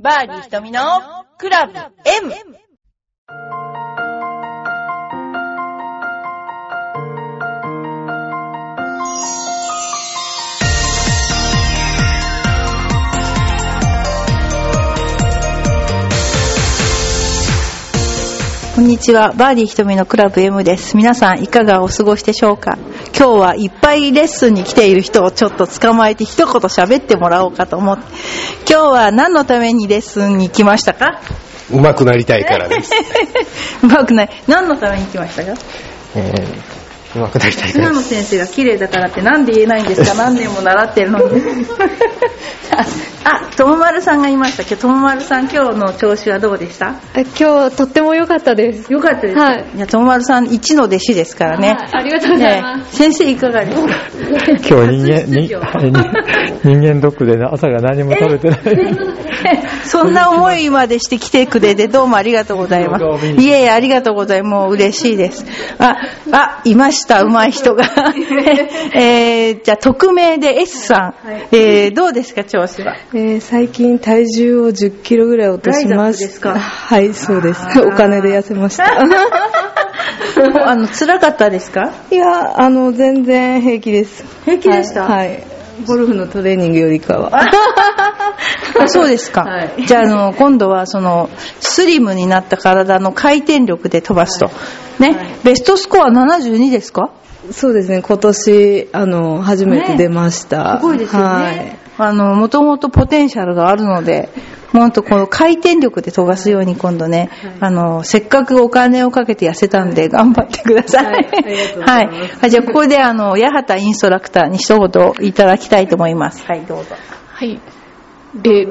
バーディー瞳のクラブ M! こんにちは。バーディー瞳のクラブ M です。皆さんいかがお過ごしでしょうか？今日はいっぱいレッスンに来ている人をちょっと捕まえて一言喋ってもらおうかと思って。今日は何のためにレッスンに来ましたか？上手くなりたいからです。うまくない。何のために来ましたか？えー、上手くなりたい菅野。先生が綺麗だからってなんで言えないんですか？何年も習ってるのに。あ、ともまるさんがいましたけど、ともまるさん今日の調子はどうでした？え今日とっても良かったです。よかったです。はいいや、ともまるさん一の弟子ですからね。はいありがとうございますね先生いかがですか？今日人間、人間ドックでね朝が何も食べてない。そんな思いまでして来てくれてどうもありがとうございます。いえいえ、ありがとうございます。もう嬉しいです。あ、あ、いました、上手い人が。えー、じゃあ、匿名で S さん。えー、どうですか、調子は？えー最近体重を10キロぐらい落としました。はい、そうです。お金で痩せました。あの、辛かったですか？いや、あの、全然平気です。平気でした？はい。はいゴルフのトレーニングよりかは。あ そうですか。はいじゃあ、あの、今度はその、スリムになった体の回転力で飛ばすと。ね、ベストスコア72ですか？そうですね、今年、あの、初めて出ました。すごいですよね。はい。あの、もともとポテンシャルがあるので、もっとこの回転力で飛ばすように今度ね、あの、せっかくお金をかけて痩せたんで頑張ってください。はいはいあじゃあここであの、八幡インストラクターに一言いただきたいと思います。はい、どうぞ。はい。で、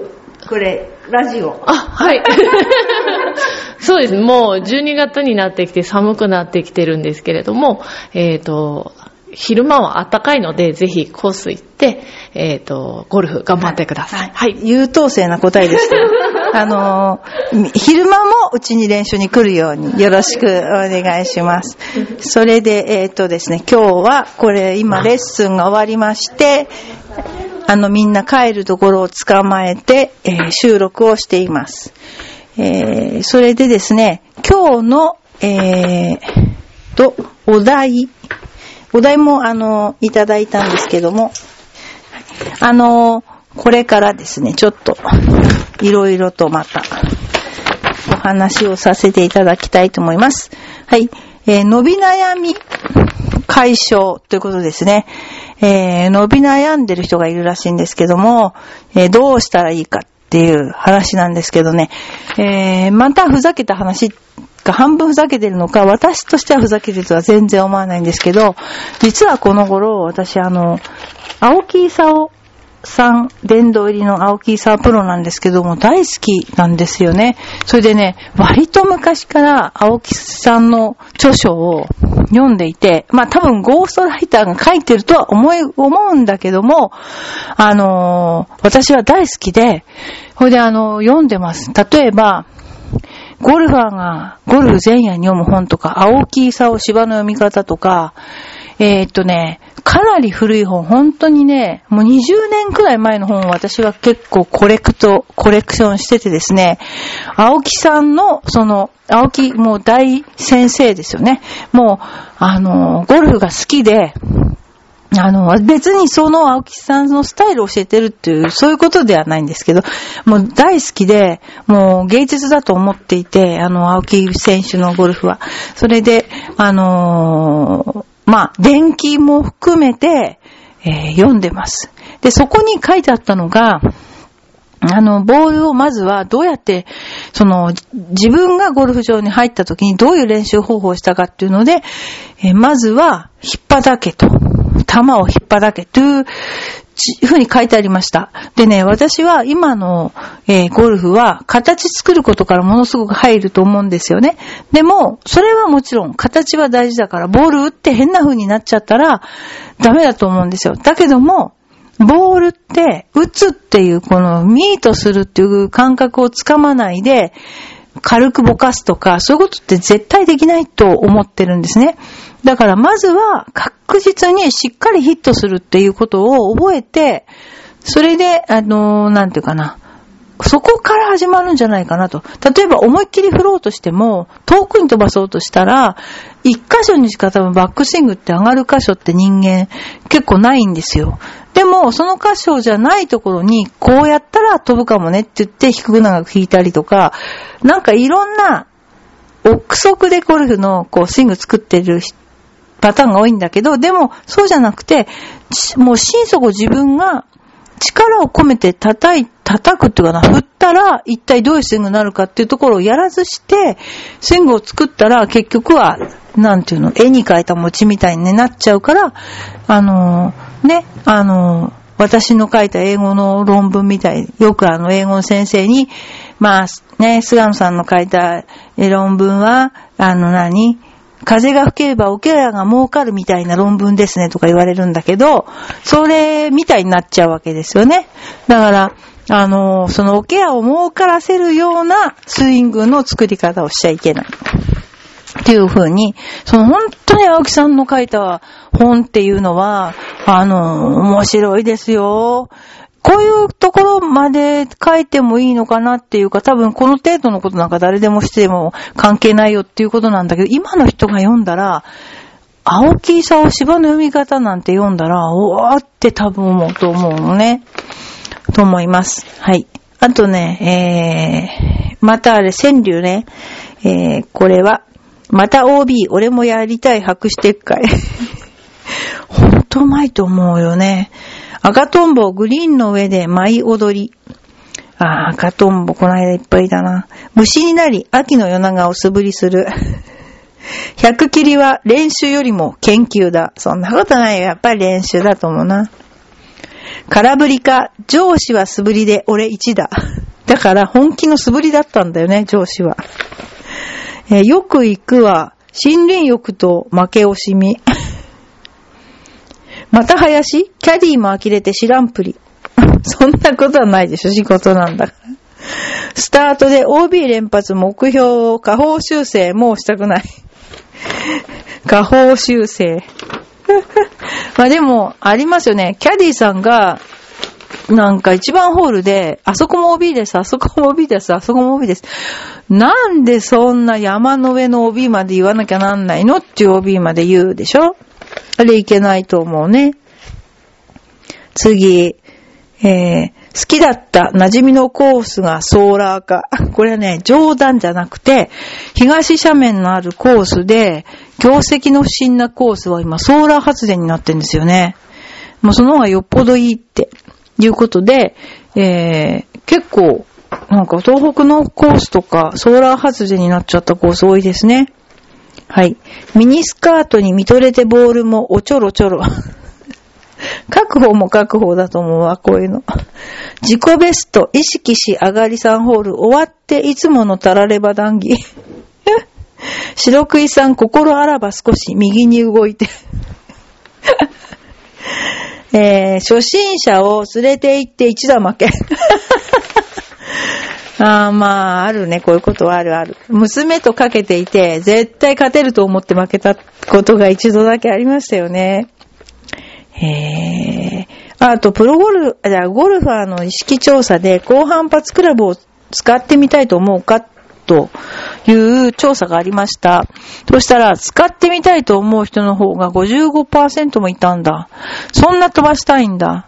これ、ラジオ。あ、はい。そうですね。もう12月になってきて寒くなってきてるんですけれども、えっ、と、昼間は暖かいので、ぜひコース行って、えっ、と、ゴルフ頑張ってください。はい。優等生な答えですけど。あのー、昼間もうちに練習に来るようによろしくお願いします。それで、えっ、とですね、今日はこれ今レッスンが終わりまして、あのみんな帰るところを捕まえて、えー収録をしています。えーそれでですね、今日の、えーと、お題、お題もあの、いただいたんですけども、あの、これからですね、ちょっと、いろいろとまた、お話をさせていただきたいと思います。はい。えー伸び悩み解消ということですね。えー伸び悩んでる人がいるらしいんですけども、えーどうしたらいいかっていう話なんですけどね、えーまたふざけた話が半分ふざけてるのか、私としてはふざけてるとは全然思わないんですけど、実はこの頃、私あの、青木勲さん、殿堂入りの青木勲プロなんですけども、大好きなんですよね。それでね、割と昔から青木さんの著書を読んでいて、まあ多分ゴーストライターが書いてるとは思い、思うんだけども、あのー私は大好きで、それであの読んでます。例えば、ゴルファーがゴルフ前夜に読む本とか、青木勲芝の読み方とか、えーっとね、かなり古い本、本当にね、もう20年くらい前の本を私は結構コレクト、コレクションしててですね、青木さんの、その、青木、もう大先生ですよね。もう、あの、ゴルフが好きで、あの、別にその青木さんのスタイルを教えてるっていう、そういうことではないんですけど、もう大好きで、もう芸術だと思っていて、あの、青木選手のゴルフは。それで、あのーまあ、電気も含めて、えー読んでます。で、そこに書いてあったのが、あの、ボールをまずはどうやって、その、自分がゴルフ場に入った時にどういう練習方法をしたかっていうので、えまずは、引っ張だけと、球を引っ張だけという、ふうに書いてありました。でね、私は今の、えーゴルフは形作ることからものすごく入ると思うんですよね。でも、それはもちろん形は大事だから、ボール打って変な風になっちゃったらダメだと思うんですよ。だけども、ボールって、打つっていう、このミートするっていう感覚をつかまないで、軽くぼかすとか、そういうことって絶対できないと思ってるんですね。だからまずは確実にしっかりヒットするっていうことを覚えて、それで、あの、なんていうかな、そこから始まるんじゃないかなと。例えば思いっきり振ろうとしても、遠くに飛ばそうとしたら、一箇所にしか多分バックスイングって上がる箇所って人間結構ないんですよ。でも、その箇所じゃないところに、こうやったら飛ぶかもねって言って低く長く引いたりとか、なんかいろんな、憶測でゴルフのこうスイング作ってるパターンが多いんだけど、でも、そうじゃなくて、もう心底自分が力を込めて叩い、叩くっていうかな、振ったら一体どういうスイングになるかっていうところをやらずして、スイングを作ったら結局は、なんていうの、絵に描いた餅みたいになっちゃうから、あのー、ね、あのー、私の書いた英語の論文みたい、よくあの英語の先生に、まあね、菅野さんの書いた論文は、あの何？風が吹ければ桶屋が儲かるみたいな論文ですねとか言われるんだけど、それみたいになっちゃうわけですよね。だから、あの、その桶屋を儲からせるようなスイングの作り方をしちゃいけない。っていう風に、その本当に青木さんの書いた本っていうのは、あの、面白いですよ。こういうところまで書いてもいいのかなっていうか、多分この程度のことなんか誰でもしても関係ないよっていうことなんだけど、今の人が読んだら、青木さお芝の読み方なんて読んだら、おーって多分思うと思うのね。と思います。はい。あとね、えー、またあれ、川柳ね。えー、これは、また OB、俺もやりたい白紙撤回。ほんとうまいと思うよね。赤とんぼグリーンの上で舞い踊り。ああ、赤とんぼこの間いっぱいだな。虫になり、秋の夜長を素振りする。百切りは練習よりも研究だ。そんなことないよ。やっぱり練習だと思うな。空振りか、上司は素振りで俺一だ。だから本気の素振りだったんだよね、上司は。えー、よく行くは、森林浴と負け惜しみ。また林？キャディーも呆れて知らんぷり。そんなことはないでしょ、仕事なんだから。スタートで OB 連発目標を下方修正もうしたくない。下方修正。まあでも、ありますよね。キャディーさんが、なんか一番ホールで、あそこも OB です、あそこも OB です、あそこも OB です。なんでそんな山の上の OB まで言わなきゃなんないのっていう OB まで言うでしょ？あれいけないと思うね。次、えー、好きだった馴染みのコースがソーラー化。これはね、冗談じゃなくて、東斜面のあるコースで、業績の不審なコースは今ソーラー発電になってるんですよね。もうその方がよっぽどいいっていうことで、えー、結構、なんか東北のコースとかソーラー発電になっちゃったコース多いですね。はい。ミニスカートに見とれてボールもおちょろちょろ。確保も確保だと思うわ、こういうの。自己ベスト、意識し上がり3ホール、終わっていつものたられば談義。白食いさん、心あらば少し右に動いて。えー、初心者を連れて行って一打負け。ああ、まあ、あるね。こういうことはあるある。娘とかけていて、絶対勝てると思って負けたことが一度だけありましたよね。へえ。あと、プロゴルフ、じゃゴルファーの意識調査で、高反発クラブを使ってみたいと思うかという調査がありました。そしたら、使ってみたいと思う人の方が55%もいたんだ。そんな飛ばしたいんだ。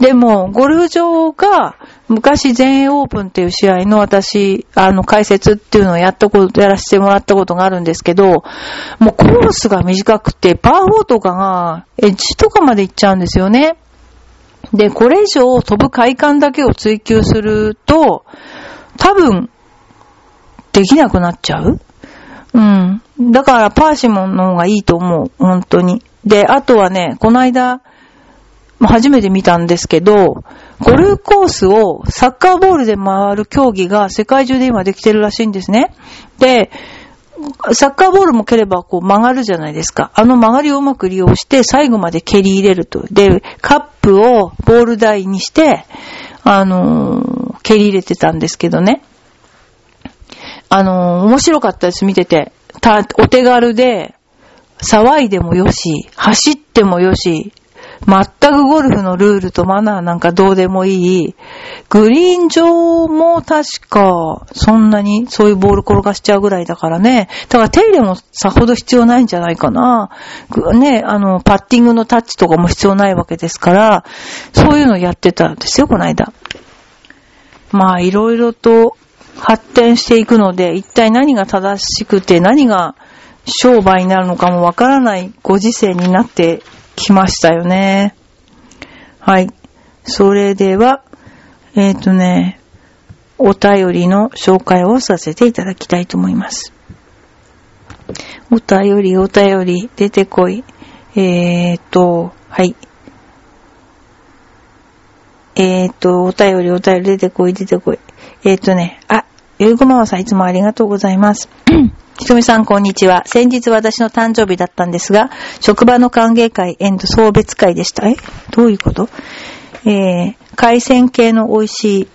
でも、ゴルフ場が、昔全英オープンっていう試合の私、あの、解説っていうのをやったこと、やらせてもらったことがあるんですけど、もうコースが短くて、パー4とかが、エッジとかまで行っちゃうんですよね。で、これ以上飛ぶ快感だけを追求すると、多分、できなくなっちゃううん。だからパーシモンの方がいいと思う。本当に。で、あとはね、この間、初めて見たんですけど、ゴルフコースをサッカーボールで回る競技が世界中で今できてるらしいんですね。で、サッカーボールも蹴ればこう曲がるじゃないですか。あの曲がりをうまく利用して最後まで蹴り入れると。で、カップをボール台にして、あのー、蹴り入れてたんですけどね。あのー、面白かったです、見てて。た、お手軽で、騒いでもよし、走ってもよし、全くゴルフのルールとマナーなんかどうでもいい。グリーン上も確か、そんなにそういうボール転がしちゃうぐらいだからね。だから手入れもさほど必要ないんじゃないかな。ね、あの、パッティングのタッチとかも必要ないわけですから、そういうのやってたんですよ、この間。まあ、いろいろと発展していくので、一体何が正しくて何が商売になるのかもわからないご時世になってきましたよね。はい。それでは、えっ、とね、お便りの紹介をさせていただきたいと思います。お便り、お便り、出てこい。えっ、と、はい。えっ、と、お便り、お便り、出てこい、出てこい。えっ、とね、あ、ゆうこままさんいつもありがとうございます。ひとみさん、こんにちは。先日私の誕生日だったんですが、職場の歓迎会、エンド送別会でした。えどういうこと？えー、海鮮系の美味しい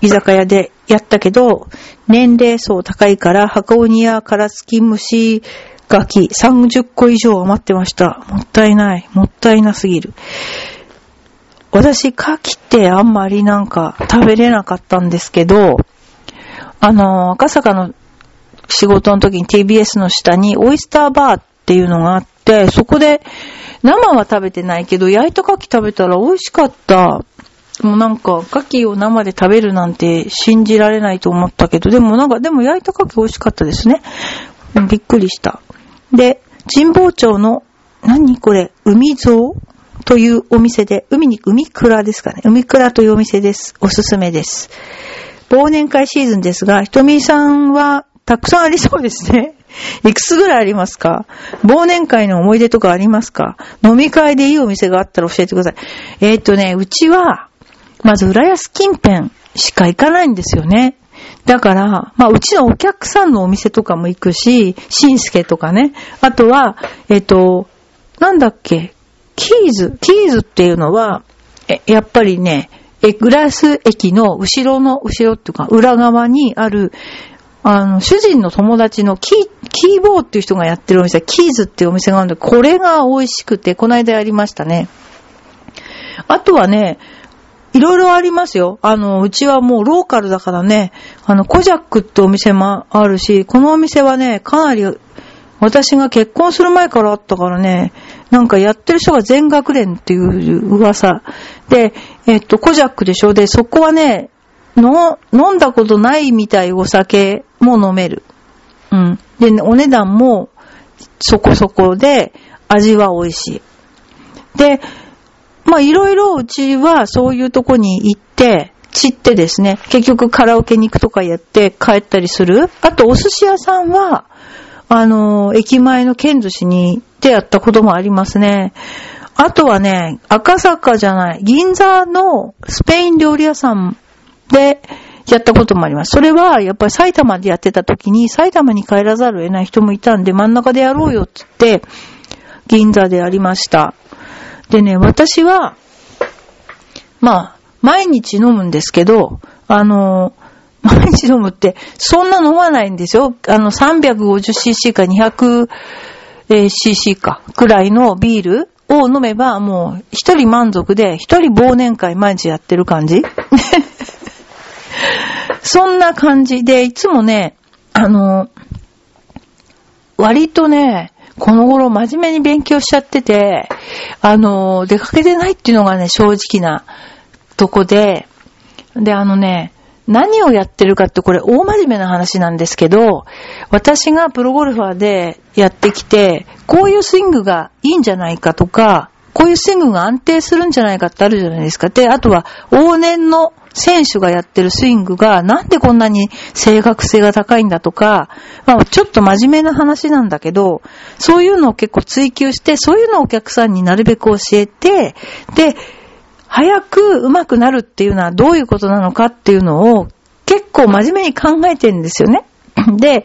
居酒屋でやったけど、年齢層高いから、箱ウニや殻付き蒸しガキ30個以上余ってました。もったいない。もったいなすぎる。私、牡蠣ってあんまりなんか食べれなかったんですけど、あの、赤坂の仕事の時に TBS の下にオイスターバーっていうのがあって、そこで生は食べてないけど、焼いた牡蠣食べたら美味しかった。もうなんか、牡蠣を生で食べるなんて信じられないと思ったけど、でもなんか、でも焼いた牡蠣美味しかったですね。びっくりした。で、神保町の、何これ、海蔵というお店で、海に、海蔵ですかね。海蔵というお店です。おすすめです。忘年会シーズンですが、ひとみさんはたくさんありそうですね。いくつぐらいありますか？忘年会の思い出とかありますか？飲み会でいいお店があったら教えてください。えーっとね、うちは、まず浦安近辺しか行かないんですよね。だから、まあ、うちのお客さんのお店とかも行くし、しんすけとかね。あとは、えっ、と、なんだっけ、キーズ。キーズっていうのは、え、やっぱりね、え、グラス駅の後ろの、後ろっていうか、裏側にある、あの、主人の友達のキー、キーボーっていう人がやってるお店、キーズっていうお店があるんで、これが美味しくて、この間やりましたね。あとはね、いろいろありますよ。あの、うちはもうローカルだからね、あの、コジャックってお店もあるし、このお店はね、かなり、私が結婚する前からあったからね、なんかやってる人が全学連っていう噂。で、えっと、コジャックでしょで、そこはね、の、飲んだことないみたいお酒も飲める。うん。で、お値段もそこそこで、味は美味しい。で、まあいろいろうちはそういうとこに行って、散ってですね、結局カラオケに行くとかやって帰ったりする。あとお寿司屋さんは、あの、駅前の剣寿司に行ってやったこともありますね。あとはね、赤坂じゃない、銀座のスペイン料理屋さんでやったこともあります。それはやっぱり埼玉でやってた時に埼玉に帰らざるを得ない人もいたんで真ん中でやろうよって言って、銀座でやりました。でね、私は、まあ、毎日飲むんですけど、あの、毎日飲むって、そんな飲まないんですよ。あの、350cc か 200cc か、くらいのビールを飲めば、もう、一人満足で、一人忘年会毎日やってる感じそんな感じで、いつもね、あの、割とね、この頃真面目に勉強しちゃってて、あの、出かけてないっていうのがね、正直なとこで、で、あのね、何をやってるかってこれ大真面目な話なんですけど、私がプロゴルファーでやってきて、こういうスイングがいいんじゃないかとか、こういうスイングが安定するんじゃないかってあるじゃないですか。で、あとは往年の選手がやってるスイングがなんでこんなに正確性が高いんだとか、まあちょっと真面目な話なんだけど、そういうのを結構追求して、そういうのをお客さんになるべく教えて、で、早く上手くなるっていうのはどういうことなのかっていうのを結構真面目に考えてるんですよね。で、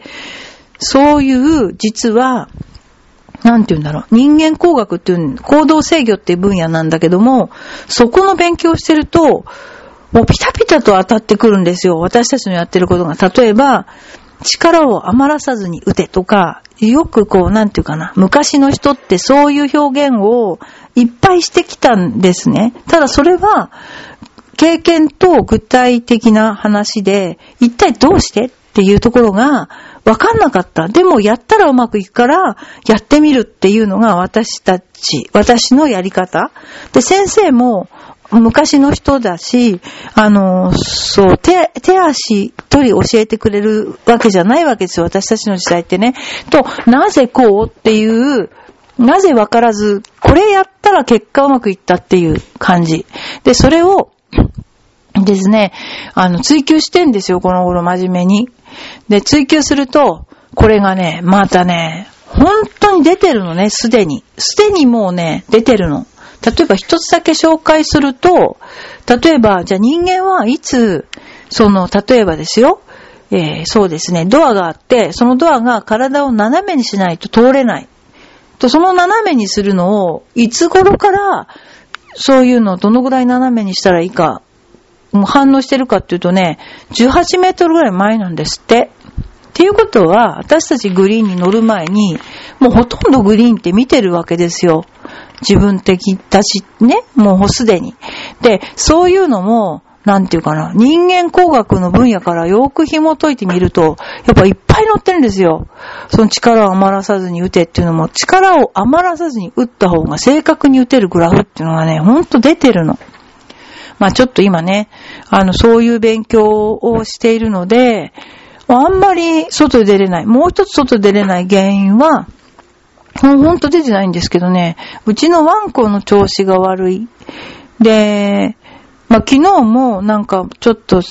そういう実は、なんて言うんだろう。人間工学っていう、行動制御っていう分野なんだけども、そこの勉強してると、もうピタピタと当たってくるんですよ。私たちのやってることが。例えば、力を余らさずに打てとか、よくこう、なんていうかな、昔の人ってそういう表現をいっぱいしてきたんですね。ただそれは、経験と具体的な話で、一体どうしてっていうところが分かんなかった。でもやったらうまくいくから、やってみるっていうのが私たち、私のやり方。で、先生も昔の人だし、あの、そう、手、手足取り教えてくれるわけじゃないわけですよ。私たちの時代ってね。と、なぜこうっていう、なぜわからず、これやったら結果うまくいったっていう感じ。で、それを、ですね、あの、追求してんですよ、この頃真面目に。で、追求すると、これがね、またね、本当に出てるのね、すでに。すでにもうね、出てるの。例えば一つだけ紹介すると、例えば、じゃあ人間はいつ、その、例えばですよ、えーそうですね、ドアがあって、そのドアが体を斜めにしないと通れない。と、その斜めにするのを、いつ頃から、そういうのをどのぐらい斜めにしたらいいか、反応してるかっていうとね、18メートルぐらい前なんですって。っていうことは、私たちグリーンに乗る前に、もうほとんどグリーンって見てるわけですよ。自分的たちね、もうすでに。で、そういうのも、なんていうかな、人間工学の分野からよく紐解いてみると、やっぱいっぱい載ってるんですよ。その力を余らさずに打てっていうのも、力を余らさずに打った方が正確に打てるグラフっていうのがね、ほんと出てるの。まあちょっと今ね、あの、そういう勉強をしているので、あんまり外出れない。もう一つ外出れない原因は、ほんほんと出てないんですけどね、うちのワンコの調子が悪い。で、まあ昨日もなんかちょっと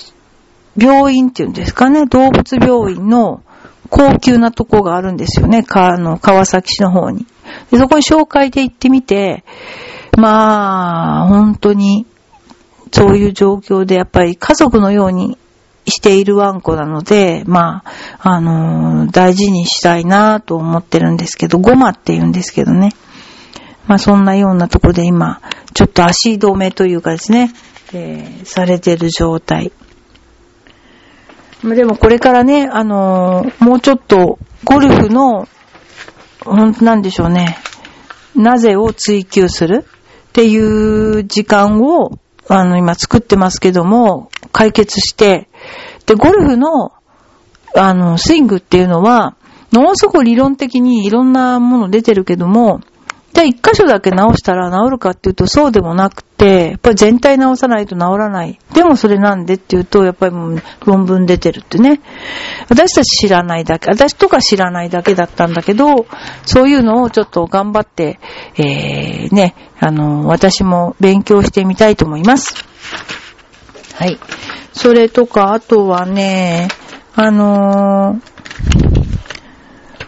病院っていうんですかね、動物病院の高級なとこがあるんですよね、かあの川崎市の方に。でそこに紹介で行ってみて、まあ、本当に、そういう状況でやっぱり家族のようにしているワンコなので、まあ、あのー大事にしたいなと思ってるんですけど、ゴマって言うんですけどね。まあそんなようなとこで今、ちょっと足止めというかですね、えーされてる状態。でもこれからね、あのーもうちょっとゴルフの、ほんとなんでしょうね、なぜを追求するっていう時間を、あの、今作ってますけども、解決して、で、ゴルフの、あの、スイングっていうのは、ものすごく理論的にいろんなもの出てるけども、じゃあ一箇所だけ直したら治るかっていうとそうでもなくて、やっぱり全体直さないと治らない。でもそれなんでっていうと、やっぱりもう論文出てるってね。私たち知らないだけ、私とか知らないだけだったんだけど、そういうのをちょっと頑張って、えー、ね、あの、私も勉強してみたいと思います。はい。それとか、あとはね、あのー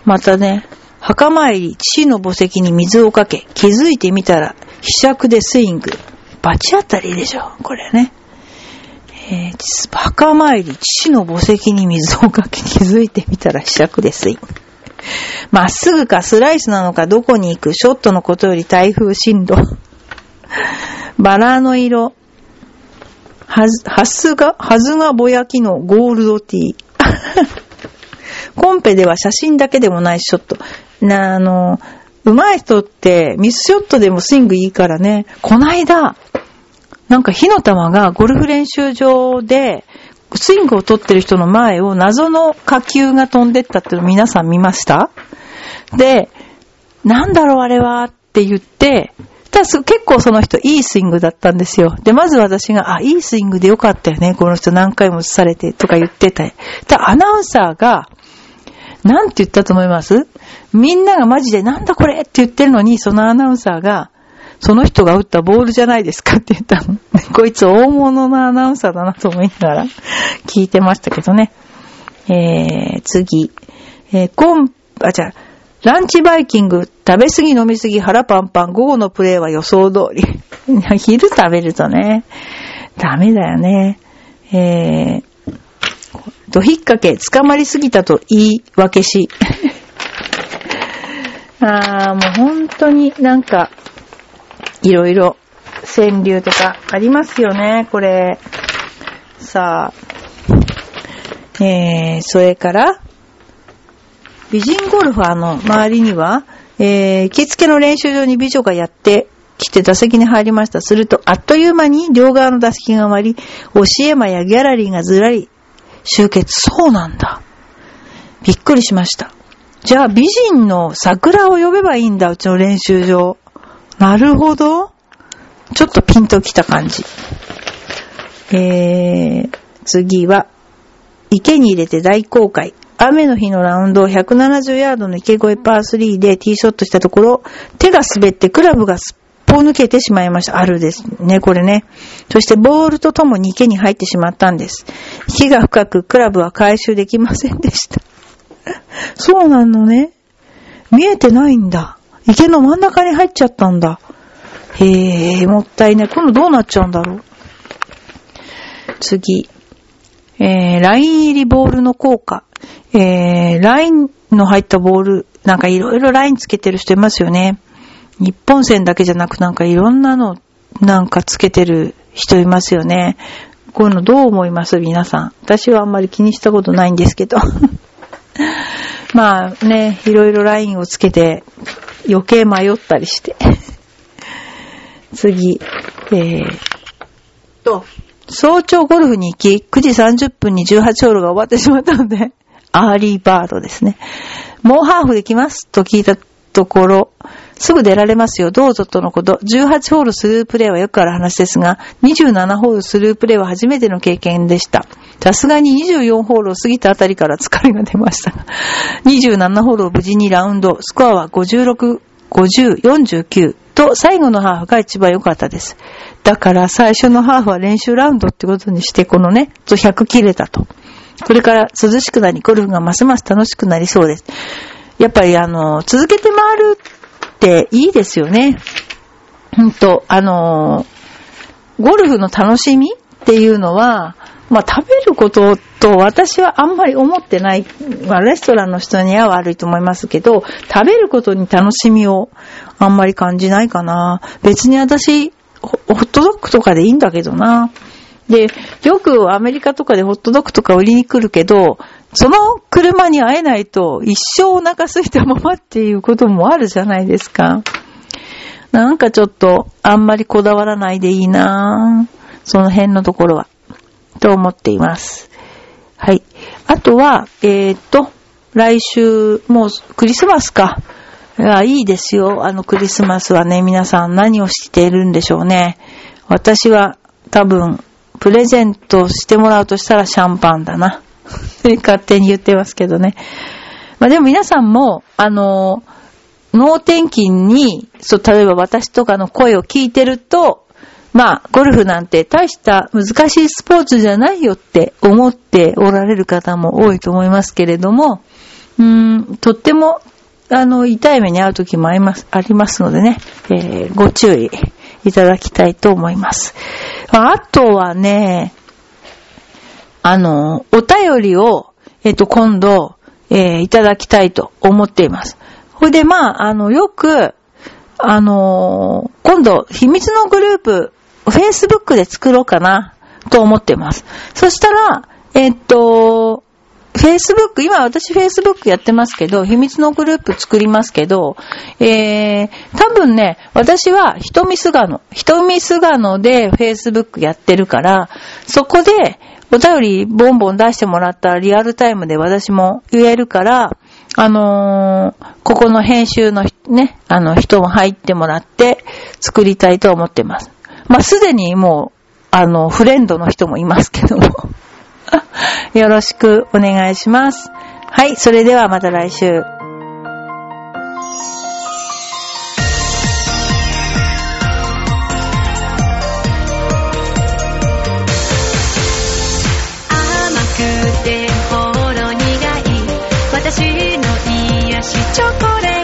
またね、墓参り、父の墓石に水をかけ、気づいてみたら、ひしゃくでスイング。バチ当たりでしょ、これね。えー、墓参り、父の墓石に水をかけ、気づいてみたら、ひしゃくでスイング。まっすぐかスライスなのかどこに行く、ショットのことより台風進路。バラの色。はず、はすが、はずがぼやきのゴールドティー。コンペでは写真だけでもないショット。な、あの、上手い人ってミスショットでもスイングいいからね。こないだ、なんか火の玉がゴルフ練習場で、スイングを取ってる人の前を謎の火球が飛んでったっての皆さん見ました？で、なんだろうあれはって言って、結構その人いいスイングだったんですよ。で、まず私が、あ、いいスイングでよかったよね。この人何回も映されてとか言ってた。たアナウンサーが、なんて言ったと思います？みんながマジでなんだこれって言ってるのに、そのアナウンサーが、その人が打ったボールじゃないですかって言ったの。こいつ大物のアナウンサーだなと思いながら聞いてましたけどね。えー、次。えー、コン、あ、じゃ、ランチバイキング、食べ過ぎ飲み過ぎ腹パンパン、午後のプレイは予想通り。昼食べるとね、ダメだよね。えー、ド引っ掛け、捕まりすぎたと言い訳し。あー、もう本当になんか、いろいろ川柳とかありますよね、これ。さあ、えー、それから、美人ゴルファーの周りには、えー、行きつけの練習場に美女がやって来て打席に入りました。すると、あっという間に両側の打席が埋まり、教え間やギャラリーがずらり集結。そうなんだ。びっくりしました。じゃあ、美人の桜を呼べばいいんだ、うちの練習場。なるほど。ちょっとピンときた感じ。えー、次は、池に入れて大公開。雨の日のラウンドを170ヤードの池越えパー3でティーショットしたところ、手が滑ってクラブがすっぽ抜けてしまいました。あるですね、これね。そしてボールとともに池に入ってしまったんです。池が深く、クラブは回収できませんでした。そうなのね。見えてないんだ。池の真ん中に入っちゃったんだ。へえ、もったいない。今度どうなっちゃうんだろう。次。えー、ライン入りボールの効果。えー、ラインの入ったボール、なんかいろいろラインつけてる人いますよね。日本線だけじゃなくなんかいろんなのなんかつけてる人いますよね。こういうのどう思います？皆さん。私はあんまり気にしたことないんですけど。まあね、いろいろラインをつけて余計迷ったりして。次、えー、と、早朝ゴルフに行き、9時30分に18ホールが終わってしまったので、アーリーバードですね。もうハーフできます？と聞いたところ、すぐ出られますよ、どうぞとのこと。18ホールスループレイはよくある話ですが、27ホールスループレイは初めての経験でした。さすがに24ホールを過ぎたあたりから疲れが出ました。27ホールを無事にラウンド、スコアは56、50、49と最後のハーフが一番良かったです。だから最初のハーフは練習ラウンドってことにして、このね、100切れたと。これから涼しくなり、ゴルフがますます楽しくなりそうです。やっぱりあの、続けて回るっていいですよね。ほんと、あの、ゴルフの楽しみっていうのは、まあ食べることと私はあんまり思ってない、まあレストランの人には悪いと思いますけど、食べることに楽しみをあんまり感じないかな。別に私、ホットドッグとかでいいんだけどな。で、よくアメリカとかでホットドッグとか売りに来るけど、その車に会えないと一生お腹空いたままっていうこともあるじゃないですか。なんかちょっとあんまりこだわらないでいいなぁその辺のところは。と思っています。はい。あとは、えー、っと、来週、もうクリスマスか。いや、いいですよ。あのクリスマスはね、皆さん何をしているんでしょうね。私は多分、プレゼントしてもらうとしたらシャンパンだな。勝手に言ってますけどね。まあでも皆さんも、あの、脳転勤に、そう、例えば私とかの声を聞いてると、まあ、ゴルフなんて大した難しいスポーツじゃないよって思っておられる方も多いと思いますけれども、うーん、とっても、あの、痛い目に遭う時もあります、ありますのでね、えー、ご注意いただきたいと思います。あとはね、あの、お便りを、えっ、と、今度、えー、いただきたいと思っています。それで、まあ、あの、よく、あのー、今度、秘密のグループ、Facebook で作ろうかな、と思っています。そしたら、えっ、と、Facebook、今私 Facebook やってますけど、秘密のグループ作りますけど、えー、多分ね、私は人見菅野、人見菅野で Facebook やってるから、そこでお便りボンボン出してもらったらリアルタイムで私も言えるから、あのー、ここの編集のね、あの人も入ってもらって作りたいと思ってます。まあ、すでにもう、あの、フレンドの人もいますけども。よろしくお願いします。はい、それではまた来週。菓子チョコレート